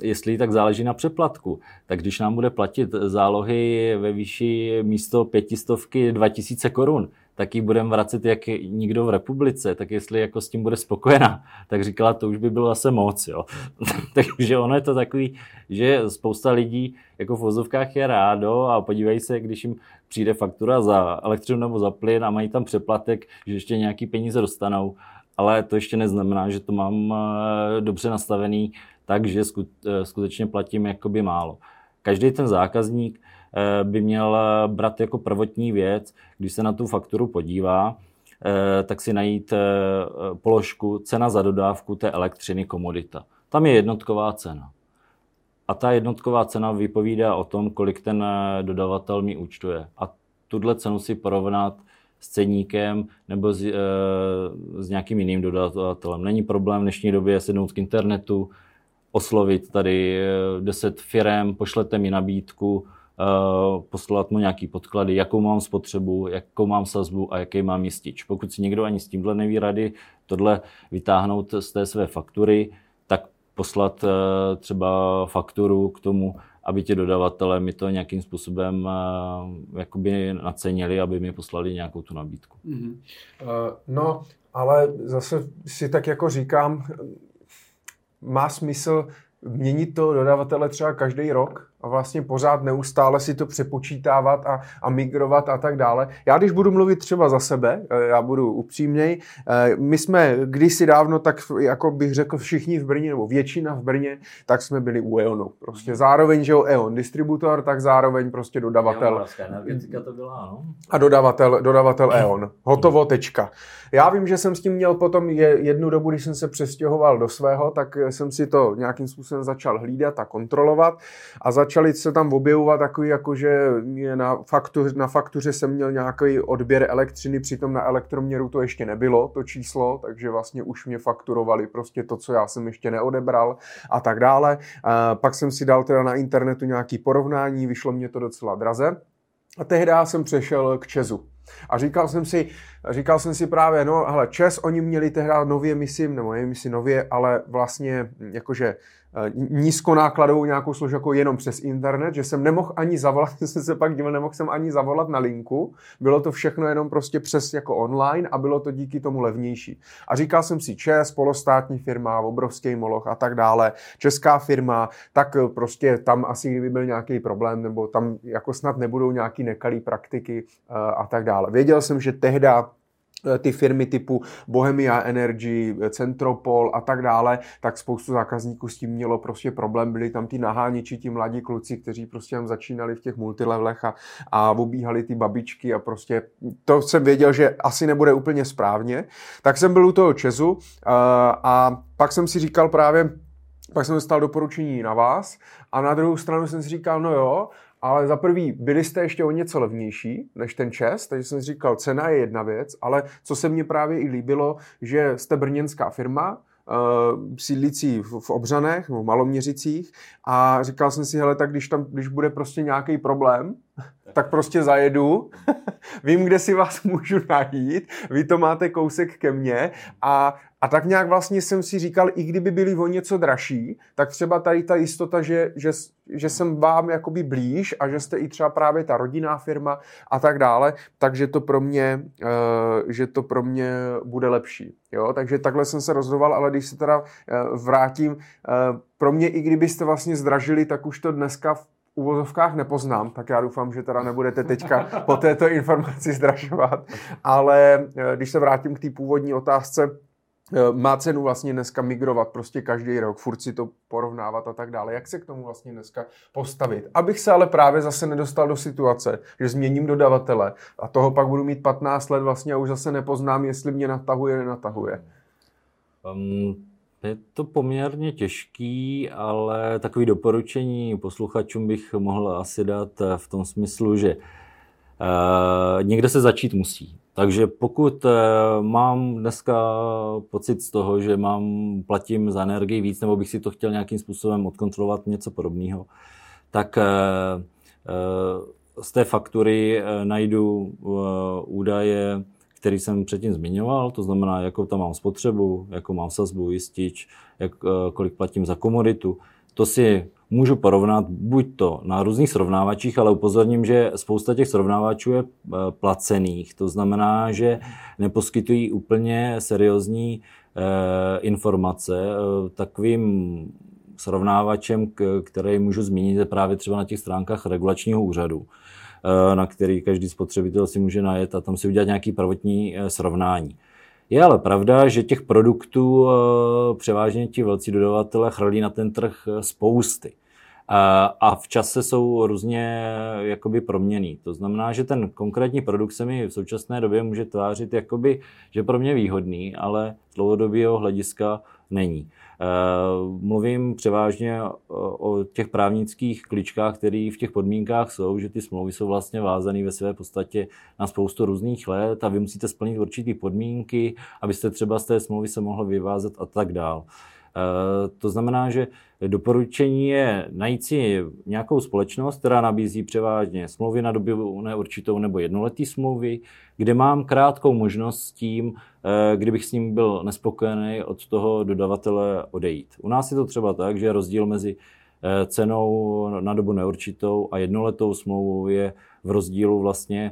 jestli tak záleží na přeplatku, tak když nám bude platit zálohy ve výši místo pětistovky 2000 korun, tak ji budeme vracet jak nikdo v republice, tak jestli jako s tím bude spokojená, tak říkala, to už by bylo zase moc, jo. [LAUGHS] Takže ono je to takový, že spousta lidí jako v vozovkách je rádo a podívají se, když jim přijde faktura za elektřinu nebo za plyn a mají tam přeplatek, že ještě nějaký peníze dostanou ale to ještě neznamená, že to mám eh, dobře nastavený tak, že eh, skutečně platím jakoby málo. Každý ten zákazník eh, by měl brát jako prvotní věc, když se na tu fakturu podívá, tak si najít položku cena za dodávku té elektřiny komodita. Tam je jednotková cena. A ta jednotková cena vypovídá o tom, kolik ten dodavatel mi účtuje. A tuhle cenu si porovnat s ceníkem nebo s, e, s nějakým jiným dodavatelem. Není problém v dnešní době sednout k internetu, oslovit tady 10 eh, firm, pošlete mi nabídku, e, poslat mu nějaký podklady, jakou mám spotřebu, jakou mám sazbu a jaký mám jistič. Pokud si někdo ani s tímhle neví rady tohle vytáhnout z té své faktury, tak poslat e, třeba fakturu k tomu aby ti dodavatelé mi to nějakým způsobem uh, jakoby nacenili, aby mi poslali nějakou tu nabídku. Mm-hmm. Uh, no, ale zase si tak jako říkám, má smysl měnit to dodavatele třeba každý rok a vlastně pořád neustále si to přepočítávat a, a migrovat a tak dále. Já když budu mluvit třeba za sebe, eh, já budu upřímněj, eh, my jsme kdysi dávno, tak jako bych řekl všichni v Brně, nebo většina v Brně, tak jsme byli u EONu. Prostě zároveň, že jo, EON distributor, tak zároveň prostě dodavatel. energetika to byla, no. A dodavatel, dodavatel EON. Hotovo, tečka. Já vím, že jsem s tím měl potom jednu dobu, když jsem se přestěhoval do svého, tak jsem si to nějakým způsobem začal hlídat a kontrolovat a začaly se tam objevovat takový, jako že na, faktuře, na faktuře jsem měl nějaký odběr elektřiny, přitom na elektroměru to ještě nebylo, to číslo, takže vlastně už mě fakturovali prostě to, co já jsem ještě neodebral a tak dále. A pak jsem si dal teda na internetu nějaký porovnání, vyšlo mě to docela draze. A tehdy jsem přešel k Česu. A říkal jsem si, říkal jsem si právě, no hele, Čes, oni měli tehdy nově, myslím, nebo nevím, jestli nově, ale vlastně jakože Eh, nízkonákladovou nějakou službu jako jenom přes internet, že jsem nemohl ani zavolat, [LAUGHS] jsem se pak díval, nemohl jsem ani zavolat na linku, bylo to všechno jenom prostě přes jako online a bylo to díky tomu levnější. A říkal jsem si, ČES, polostátní firma, obrovský moloch a tak dále, česká firma, tak eh, prostě tam asi kdyby byl nějaký problém, nebo tam jako snad nebudou nějaký nekalý praktiky eh, a tak dále. Věděl jsem, že tehda Eh, ty firmy typu Bohemia Energy, Centropol a tak dále, tak spoustu zákazníků s tím mělo prostě problém. Byli tam ty nahániči, ti mladí kluci, kteří prostě tam začínali v těch multilevelech a, a obíhali ty babičky a prostě to jsem věděl, že asi nebude úplně správně. Tak jsem byl u toho Česu uh, a pak jsem si říkal právě, pak jsem dostal doporučení na vás a na druhou stranu jsem si říkal, no jo, ale za prvý, byli jste ještě o něco levnější než ten čes, takže jsem říkal, cena je jedna věc, ale co se mně právě i líbilo, že jste brněnská firma, uh, sídlící v, v Obřanech nebo Maloměřicích a říkal jsem si, hele, tak když tam, když bude prostě nějaký problém, tak prostě zajedu, [LAUGHS] vím, kde si vás můžu najít, vy to máte kousek ke mně a, a tak nějak vlastně jsem si říkal, i kdyby byli o něco dražší, tak třeba tady ta jistota, že, že, že jsem vám jakoby blíž a že jste i třeba právě ta rodinná firma a tak dále, takže to pro mě, uh, že to pro mě bude lepší. Jo? Takže takhle jsem se rozhodoval, ale když se teda uh, vrátím, uh, pro mě i kdybyste vlastně zdražili, tak už to dneska v uvozovkách nepoznám, tak já doufám, že teda nebudete teďka po této informaci zdražovat. Ale když se vrátím k té původní otázce, Eh, má cenu vlastně dneska migrovat prostě každý rok, furt si to porovnávat a tak dále. Jak se k tomu vlastně dneska postavit? Abych se ale právě zase nedostal do situace, že změním dodavatele a toho pak budu mít 15 let vlastně a už zase nepoznám, jestli mě natahuje, nenatahuje. Um, je to poměrně těžký, ale takový doporučení posluchačům bych mohl asi dát eh, v tom smyslu, že uh, někde se začít musí. Takže pokud eh, mám dneska pocit z toho, že mám, platím za energii víc, nebo bych si to chtěl nějakým způsobem odkontrolovat něco podobného, tak eh, eh, z té faktury najdu údaje, který jsem předtím zmiňoval, to znamená, jakou tam mám spotřebu, jakou mám sazbu, jistič, jak, kolik platím za komoditu. To si můžu porovnat buď to na různých srovnávačích, ale upozorním, že spousta těch srovnávačů je eh, placených. To znamená, že neposkytují úplně seriózní eh, informace. Eh, takovým srovnávačem, který můžu zmínit, je právě třeba na těch stránkách regulačního úřadu, na který každý spotřebitel si může najet a tam si udělat nějaký prvotní srovnání. Je ale pravda, že těch produktů převážně ti velcí dodavatelé chrlí na ten trh spousty a v čase jsou různě jakoby proměný. To znamená, že ten konkrétní produkt se mi v současné době může tvářit jakoby, že pro mě výhodný, ale z dlouhodobého hlediska není. Mluvím převážně o těch právnických kličkách, které v těch podmínkách jsou, že ty smlouvy jsou vlastně vázané ve své podstatě na spoustu různých let a vy musíte splnit určité podmínky, abyste třeba z té smlouvy se mohl vyvázat a tak dál. To znamená, že Doporučení je najít si nějakou společnost, která nabízí převážně smlouvy na dobu neurčitou nebo jednoletý smlouvy, kde mám krátkou možnost s tím, eh, kdybych s ním byl nespokojený, od toho dodavatele odejít. U nás je to třeba tak, že rozdíl mezi eh, cenou na dobu neurčitou a jednoletou smlouvou je v rozdílu vlastně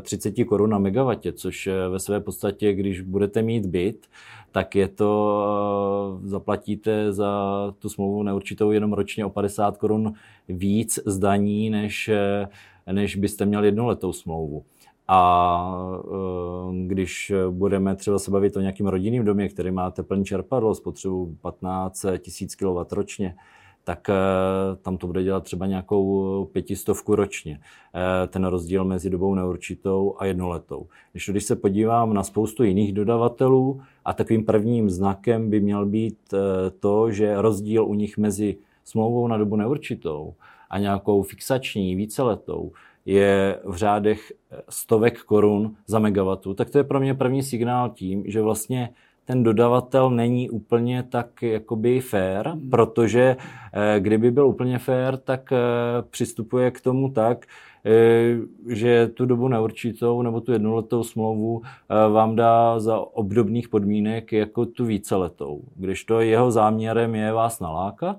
30 eh, korun na megawattě, což ve své podstatě, když budete mít byt, tak je to, eh, zaplatíte za tu smlouvu neurčitou jenom ročně o 50 korun víc zdaní, než, eh, než byste měl jednoletou smlouvu. A eh, když budeme třeba se bavit o nějakým rodinným domě, který má teplný čerpadlo, spotřebu 15 000 kW ročně, tak eh, tam to bude dělat třeba nějakou pětistovku ročně. Eh, ten rozdíl mezi dobou neurčitou a jednoletou. Když, se podívám na spoustu jiných dodavatelů a takovým prvním znakem by měl být eh, to, že rozdíl u nich mezi smlouvou na dobu neurčitou a nějakou fixační, víceletou, je v řádech stovek korun za megawatu, tak to je pro mě první signál tím, že vlastně ten dodavatel není úplně tak jakoby fair, hmm. protože eh, kdyby byl úplně fair, tak eh, přistupuje k tomu tak, eh, že tu dobu neurčitou nebo tu jednoletou smlouvu vám dá za obdobných podmínek jako tu víceletou. Když to jeho záměrem je vás nalákat,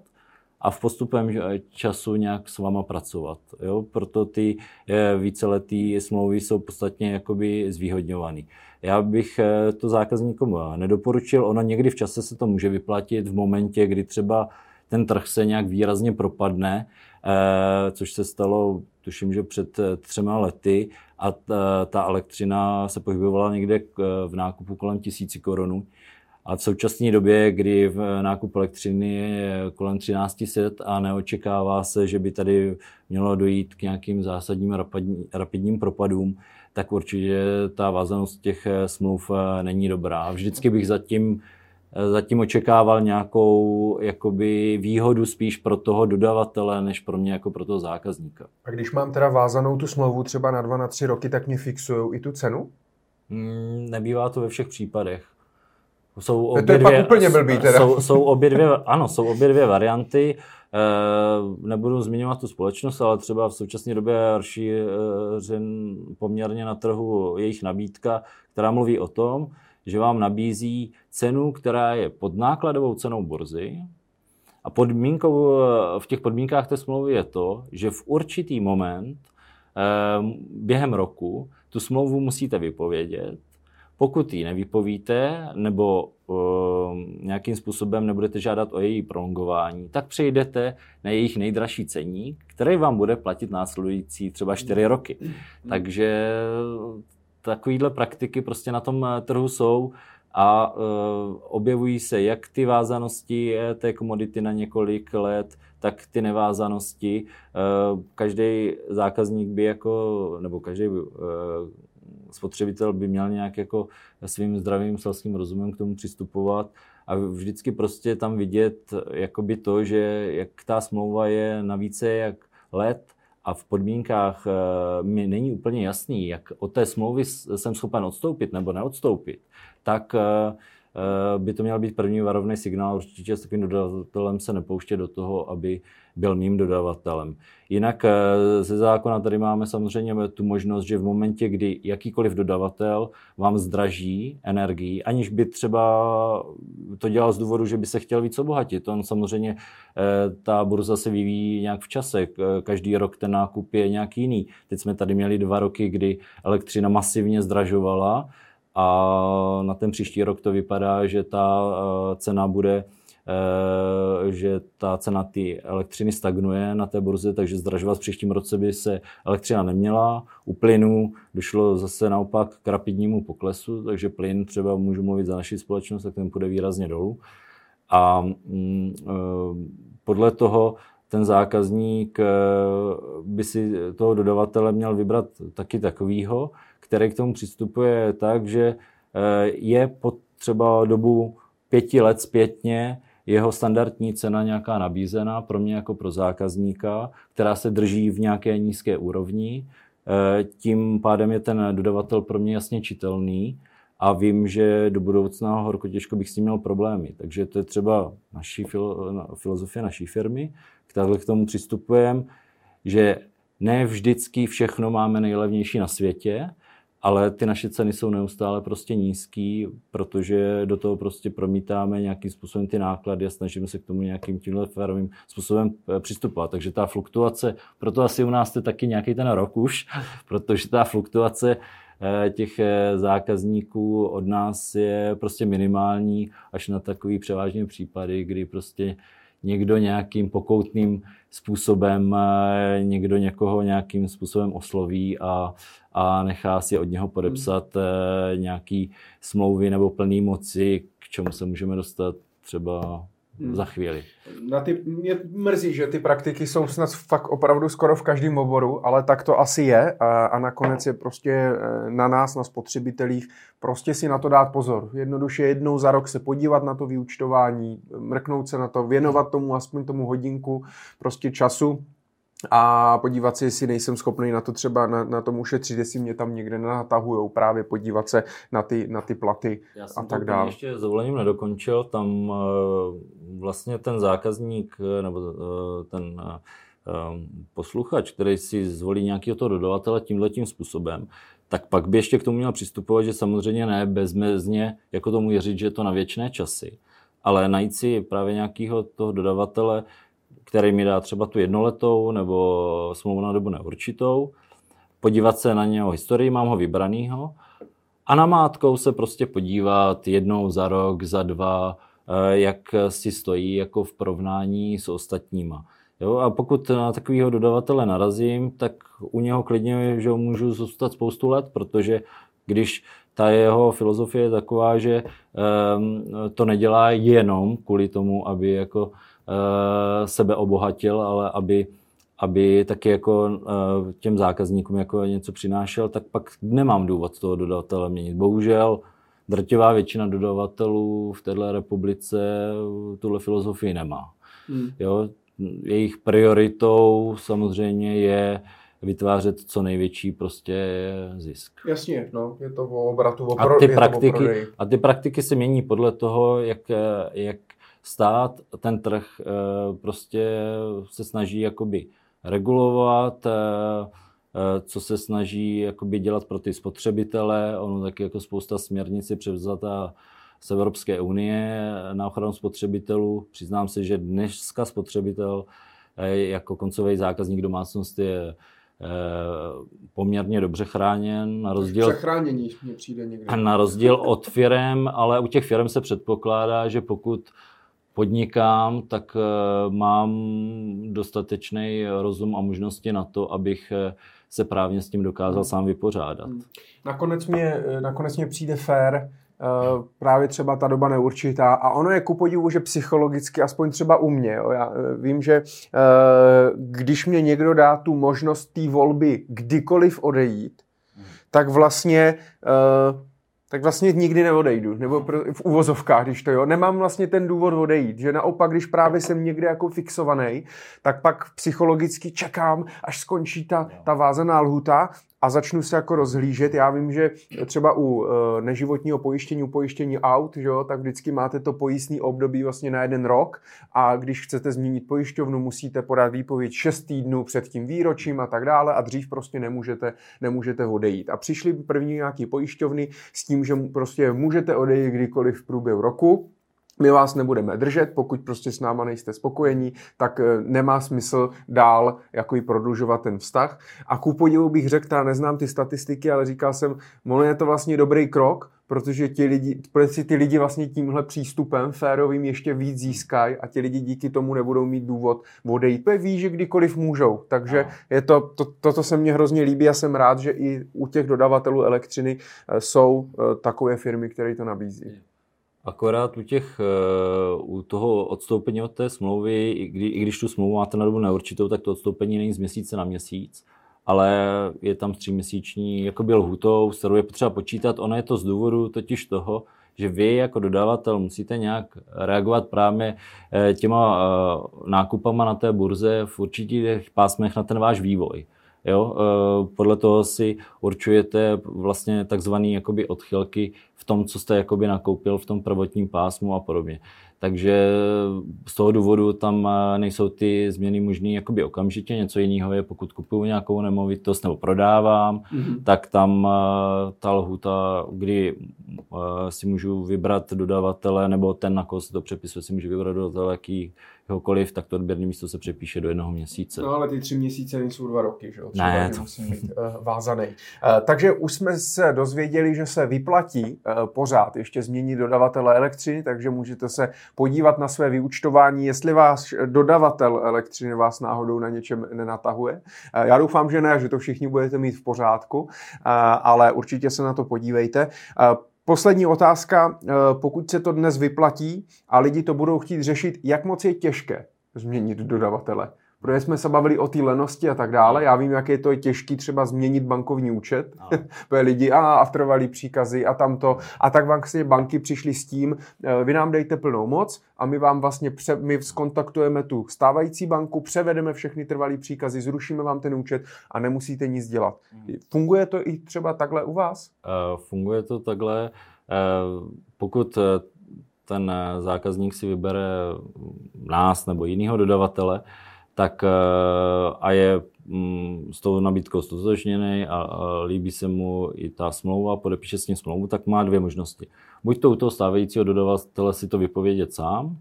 a v postupem času nějak s váma pracovat. Jo? Proto ty víceletý smlouvy jsou podstatně jakoby zvýhodňované. Já bych eh, to zákazníkům eh, nedoporučil. Ono někdy v čase se to může vyplatit v momentě, kdy třeba ten trh se nějak výrazně propadne, eh, což se stalo, tuším, že před třema lety a ta elektřina se pohybovala někde v nákupu kolem tisíci korunů. A v současné době, kdy v nákup elektřiny je kolem 1300 a neočekává se, že by tady mělo dojít k nějakým zásadním rapidním propadům, tak určitě ta vázanost těch eh, smluv eh, není dobrá. Vždycky bych zatím, eh, zatím očekával nějakou jakoby výhodu spíš pro toho dodavatele, než pro mě jako pro toho zákazníka. A když mám teda vázanou tu smlouvu třeba na dva, na tři roky, tak mě fixují i tu cenu? Hmm, nebývá to ve všech případech. Jsou obě to je dvě, pak úplně blbý teda. Jsou, jsou obě dvě, ano, jsou obě dvě varianty. Eh, nebudu zmiňovat tu společnost, ale třeba v současné době rozšířen poměrně na trhu jejich nabídka, která mluví o tom, že vám nabízí cenu, která je pod nákladovou cenou burzy. A podmínkou, eh, v těch podmínkách té smlouvy je to, že v určitý moment eh, během roku tu smlouvu musíte vypovědět pokud ji nevypovíte nebo uh, nějakým způsobem nebudete žádat o její prolongování, tak přejdete na jejich nejdražší ceník, který vám bude platit následující třeba 4 roky. Takže takovéhle praktiky prostě na tom eh, trhu jsou a uh, objevují se jak ty vázanosti té komodity na několik let, tak ty nevázanosti. Uh, každý zákazník by jako, nebo každý uh, spotřebitel by měl nějak jako svým zdravým selským rozumem k tomu přistupovat. A vždycky prostě tam vidět jakoby to, že jak ta smlouva je na více jak let a v podmínkách eh, mi není úplně jasný, jak od té smlouvy jsem schopen odstoupit nebo neodstoupit, tak eh, by to měl být první varovný signál. Určitě s takovým dodavatelem se nepouštět do toho, aby byl mým dodavatelem. Jinak eh, ze zákona tady máme samozřejmě tu možnost, že v momentě, kdy jakýkoliv dodavatel vám zdraží energii, aniž by třeba to dělal z důvodu, že by se chtěl víc obohatit. On samozřejmě eh, ta burza se vyvíjí nějak v čase. Každý rok ten nákup je nějak jiný. Teď jsme tady měli dva roky, kdy elektřina masivně zdražovala a na ten příští rok to vypadá, že ta eh, cena bude eh, že ta cena ty elektřiny stagnuje na té burze, takže zdražovat v příštím roce by se elektřina neměla. U plynu došlo zase naopak k rapidnímu poklesu, takže plyn třeba můžu mluvit za naši společnost, tak ten půjde výrazně dolů. A mm, eh, podle toho ten zákazník by si toho dodavatele měl vybrat taky takovýho, který k tomu přistupuje tak, že eh, je potřeba dobu pěti let zpětně jeho standardní cena nějaká nabízená pro mě jako pro zákazníka, která se drží v nějaké nízké úrovni. Eh, tím pádem je ten dodavatel pro mě jasně čitelný a vím, že do budoucna horko těžko bych s tím měl problémy. Takže to je třeba naší filozofie naší firmy, které k tomu přistupujeme, že ne vždycky všechno máme nejlevnější na světě, ale ty naše ceny jsou neustále prostě nízký, protože do toho prostě promítáme nějakým způsobem ty náklady a snažíme se k tomu nějakým tímhle férovým způsobem eh, přistupovat. Takže ta fluktuace, proto asi u nás je taky nějaký ten rok už, [LAUGHS] protože ta fluktuace eh, těch eh, zákazníků od nás je prostě minimální až na takový převážně případy, kdy prostě někdo nějakým pokoutným způsobem, někdo někoho nějakým způsobem osloví a, a nechá si od něho podepsat hmm. nějaký smlouvy nebo plný moci, k čemu se můžeme dostat třeba hmm. za chvíli. Na ty, mě mrzí, že ty praktiky jsou snad fakt opravdu skoro v každém oboru, ale tak to asi je a, a nakonec je prostě eh, na nás, na spotřebitelích, prostě si na to dát pozor. Jednoduše jednou za rok se podívat na to vyučtování, mrknout se na to, věnovat tomu aspoň tomu hodinku prostě času a podívat se, jestli nejsem schopný na to třeba na, na tom ušetřit, jestli mě tam někde natahujou, právě podívat se na ty, na ty platy Já a tak dále. ještě zvolením nedokončil, tam vlastně ten zákazník nebo ten posluchač, který si zvolí nějakého toho dodavatele tímhle tím způsobem, tak pak by ještě k tomu měl přistupovat, že samozřejmě ne bezmezně, jako tomu věřit, že je to na věčné časy, ale najít si právě nějakého toho dodavatele, který mi dá třeba tu jednoletou nebo smlouvu na dobu neurčitou, podívat se na něho historii, mám ho vybranýho a na mátkou se prostě podívat jednou za rok, za dva, eh, jak si stojí jako v porovnání s ostatníma. Jo, a pokud na takového dodavatele narazím, tak u něho klidně že můžu zůstat spoustu let, protože když ta jeho filozofie je taková, že um, to nedělá jenom kvůli tomu, aby jako sebe obohatil, ale aby, aby taky jako uh, těm zákazníkům jako něco přinášel, tak pak nemám důvod toho dodavatele měnit. Bohužel drtivá většina dodavatelů v této republice tuhle filozofii nemá. Hmm. Jo, jejich prioritou samozřejmě je vytvářet co největší prostě zisk. Jasně, no, je to o obratu, o pro, a ty praktiky, A ty praktiky se mění podle toho, jak, jak stát, ten trh eh, prostě se snaží jakoby regulovat, eh, eh, co se snaží jakoby dělat pro ty spotřebitele. Ono taky jako spousta směrnic je převzata z Evropské unie na ochranu spotřebitelů. Přiznám se, že dneska spotřebitel jako koncový zákazník domácnosti je poměrně dobře chráněn. Na rozdíl, Přechránění mě přijde někde. Na rozdíl od firm, ale u těch firm se předpokládá, že pokud podnikám, tak eh, mám dostatečný rozum a možnosti na to, abych se právně s tím dokázal hmm. sám vypořádat. Hmm. Nakonec mě, nakonec mě přijde fér, právě třeba ta doba neurčitá a ono je ku podivu, že psychologicky, aspoň třeba u mě, jo, já vím, že když mě někdo dá tu možnost té volby kdykoliv odejít, hmm. tak vlastně tak vlastně nikdy neodejdu, nebo v uvozovkách, když to jo. Nemám vlastně ten důvod odejít, že naopak, když právě jsem někde jako fixovaný, tak pak psychologicky čekám, až skončí ta, ta vázaná lhuta a začnu se jako rozhlížet. Já vím, že třeba u e, neživotního pojištění, u pojištění aut, že jo, tak vždycky máte to pojistný období vlastně na jeden rok a když chcete změnit pojišťovnu, musíte podat výpověď 6 týdnů před tím výročím a tak dále a dřív prostě nemůžete, nemůžete odejít. A přišli první nějaký pojišťovny s tím, že prostě můžete odejít kdykoliv v průběhu roku, my vás nebudeme držet, pokud prostě s náma nejste spokojení, tak eh, nemá smysl dál jako prodlužovat ten vztah. A ku podivu bych řekl, já neznám ty statistiky, ale říkal jsem, možná je to vlastně dobrý krok, protože ti lidi, protože ty lidi vlastně tímhle přístupem férovým ještě víc získají a ti lidi díky tomu nebudou mít důvod odejít. Protože ví, že kdykoliv můžou. Takže je to, to, toto se mně hrozně líbí a jsem rád, že i u těch dodavatelů elektřiny eh, jsou eh, takové firmy, které to nabízí. Akorát u, těch, eh, u toho odstoupení od té smlouvy, i, kdy, i když tu smlouvu máte na dobu neurčitou, tak to odstoupení není z měsíce na měsíc, ale je tam tříměsíční jakoby lhutou, s kterou je potřeba počítat. Ono je to z důvodu totiž toho, že vy jako dodavatel musíte nějak reagovat právě eh, těma eh, nákupama na té burze v určitých pásmech na ten váš vývoj. Jo? Podle toho si určujete vlastně takzvané odchylky v tom, co jste jakoby nakoupil v tom prvotním pásmu a podobně. Takže z toho důvodu tam eh, nejsou ty změny možné jakoby okamžitě. Něco jiného je, pokud kupuju nějakou nemovitost nebo prodávám, mm-hmm. tak tam eh, ta lhuta, kdy eh, si můžu vybrat dodavatele, nebo ten, na koho se to přepisuje, si můžu vybrat dodavatele, jaký kohokoliv, tak to odběrné místo se přepíše do jednoho měsíce. No ale ty tři měsíce nejsou dva roky, že jo? Třeba ne, to... musí být uh, vázaný. Uh, takže už jsme se dozvěděli, že se vyplatí uh, pořád ještě změnit dodavatele elektřiny, takže můžete se podívat na své vyučtování, jestli vás dodavatel elektřiny vás náhodou na něčem nenatahuje. Uh, já doufám, že ne, že to všichni budete mít v pořádku, uh, ale určitě se na to podívejte. Uh, Poslední otázka, eh, pokud se to dnes vyplatí a lidi to budou chtít řešit, jak moc je těžké změnit dodavatele? Protože jsme se bavili o té lenosti a tak dále. Já vím, jak je to těžké třeba změnit bankovní účet, [LAUGHS] protože lidi a afterovali příkazy a tamto. A tak vlastně banky přišly s tím, eh, vy nám dejte plnou moc a my vám vlastně, pře- my skontaktujeme tu stávající banku, převedeme všechny trvalý příkazy, zrušíme vám ten účet a nemusíte nic dělat. Hmm. Funguje to i třeba takhle u vás? Uh, funguje to takhle. Uh, pokud ten zákazník si vybere nás nebo jiného dodavatele, tak a je mm, s tou nabídkou stotožněný a, a líbí se mu i ta smlouva, podepíše s ním smlouvu, tak má dvě možnosti. Buď to u toho stávajícího dodavatele si to vypovědět sám,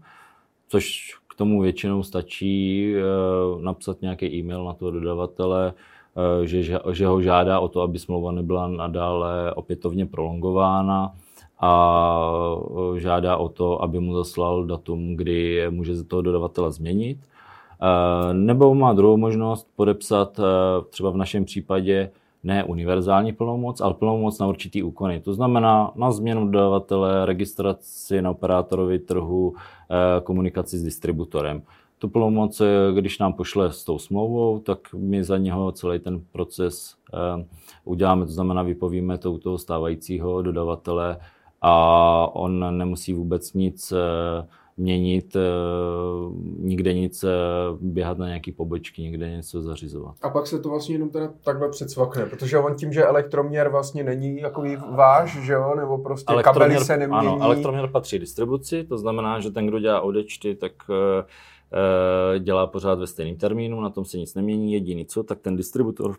což k tomu většinou stačí e, napsat nějaký e-mail na toho dodavatele, e, že, že ho žádá o to, aby smlouva nebyla nadále opětovně prolongována a žádá o to, aby mu zaslal datum, kdy může toho dodavatele změnit. E, nebo má druhou možnost podepsat e, třeba v našem případě ne univerzální plnomoc, ale plnomoc na určitý úkony. To znamená na změnu dodavatele, registraci na operátorovi trhu, komunikaci s distributorem. Tu plnomoc, když nám pošle s tou smlouvou, tak my za něho celý ten proces uděláme, to znamená vypovíme to u toho stávajícího dodavatele, a on nemusí vůbec nic eh, měnit, eh, nikde nic eh, běhat na nějaký pobočky, nikde něco zařizovat. A pak se to vlastně jenom teda takhle předsvakne, protože on tím, že elektroměr vlastně není jakový váš, že jo, nebo prostě kabely se nemění. Ano, elektroměr patří distribuci, to znamená, že ten, kdo dělá odečty, tak dělá pořád ve stejném termínu, na tom se nic nemění, jediný co, tak ten distributor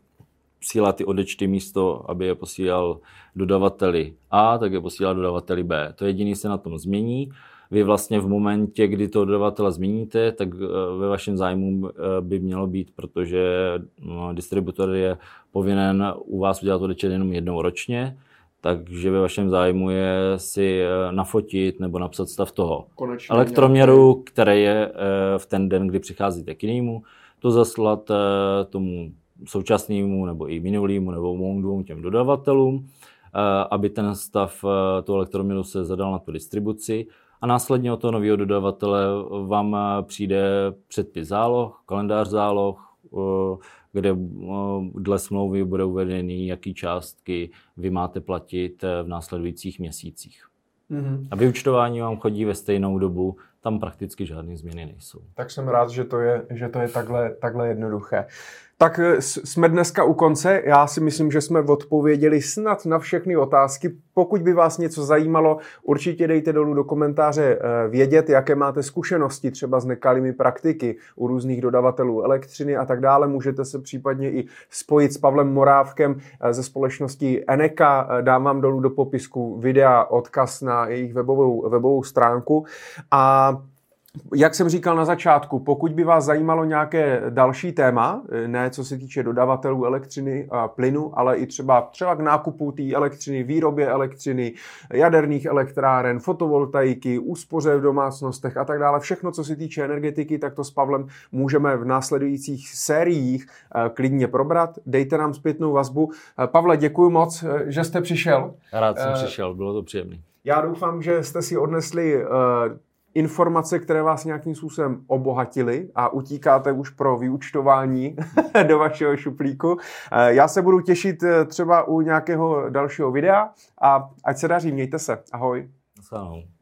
posílá ty odečty místo, aby je posílal dodavateli A, tak je posílá dodavateli B. To jediný se na tom změní. Vy vlastně v momentě, kdy to dodavatele změníte, tak eh, ve vašem zájmu eh, by mělo být, protože no, distributor je povinen u vás udělat odečet jenom jednou ročně, takže ve vašem zájmu je si eh, nafotit nebo napsat stav toho. Konečně elektroměru, nějaký... který je v ten den, kdy přicházíte k jinému, to zaslat tomu současnému nebo i minulému nebo dvou těm dodavatelům, aby ten stav toho elektroměru se zadal na tu distribuci a následně od toho nového dodavatele vám eh, přijde předpis záloh, kalendář záloh, kde dle smlouvy bude uvedený, jaký částky vy máte platit v následujících měsících. Mm-hmm. A vyučtování vám chodí ve stejnou dobu, tam prakticky žádné změny nejsou. Tak jsem rád, že to je, že to je takhle, takhle jednoduché. Tak eh, jsme dneska u konce. Já si myslím, že jsme odpověděli snad na všechny otázky. Pokud by vás něco zajímalo, určitě dejte dolů do komentáře eh, vědět, jaké máte zkušenosti třeba s nekalými praktiky u různých dodavatelů elektřiny a tak dále. Můžete se případně i spojit s Pavlem Morávkem eh, ze společnosti Eneka. Dám vám dolů do popisku videa odkaz na jejich webovou, webovou stránku. A jak jsem říkal na začátku, pokud by vás zajímalo nějaké další téma, ne co se týče dodavatelů elektřiny a plynu, ale i třeba, třeba k nákupu té elektřiny, výrobě elektřiny, jaderných elektráren, fotovoltaiky, úspoře v domácnostech a tak dále, všechno, co se týče energetiky, tak to s Pavlem můžeme v následujících sériích eh, klidně probrat. Dejte nám zpětnou vazbu. Eh, Pavle, děkuji moc, eh, že jste přišel. Rád jsem přišel, bylo to příjemné. Já doufám, že jste si odnesli informace, které vás nějakým způsobem obohatily a utíkáte už pro vyučtování [LAUGHS] do vašeho šuplíku. Eh, já se budu těšit eh, třeba u nějakého dalšího videa a ať se daří, mějte se. Ahoj. Ahoj.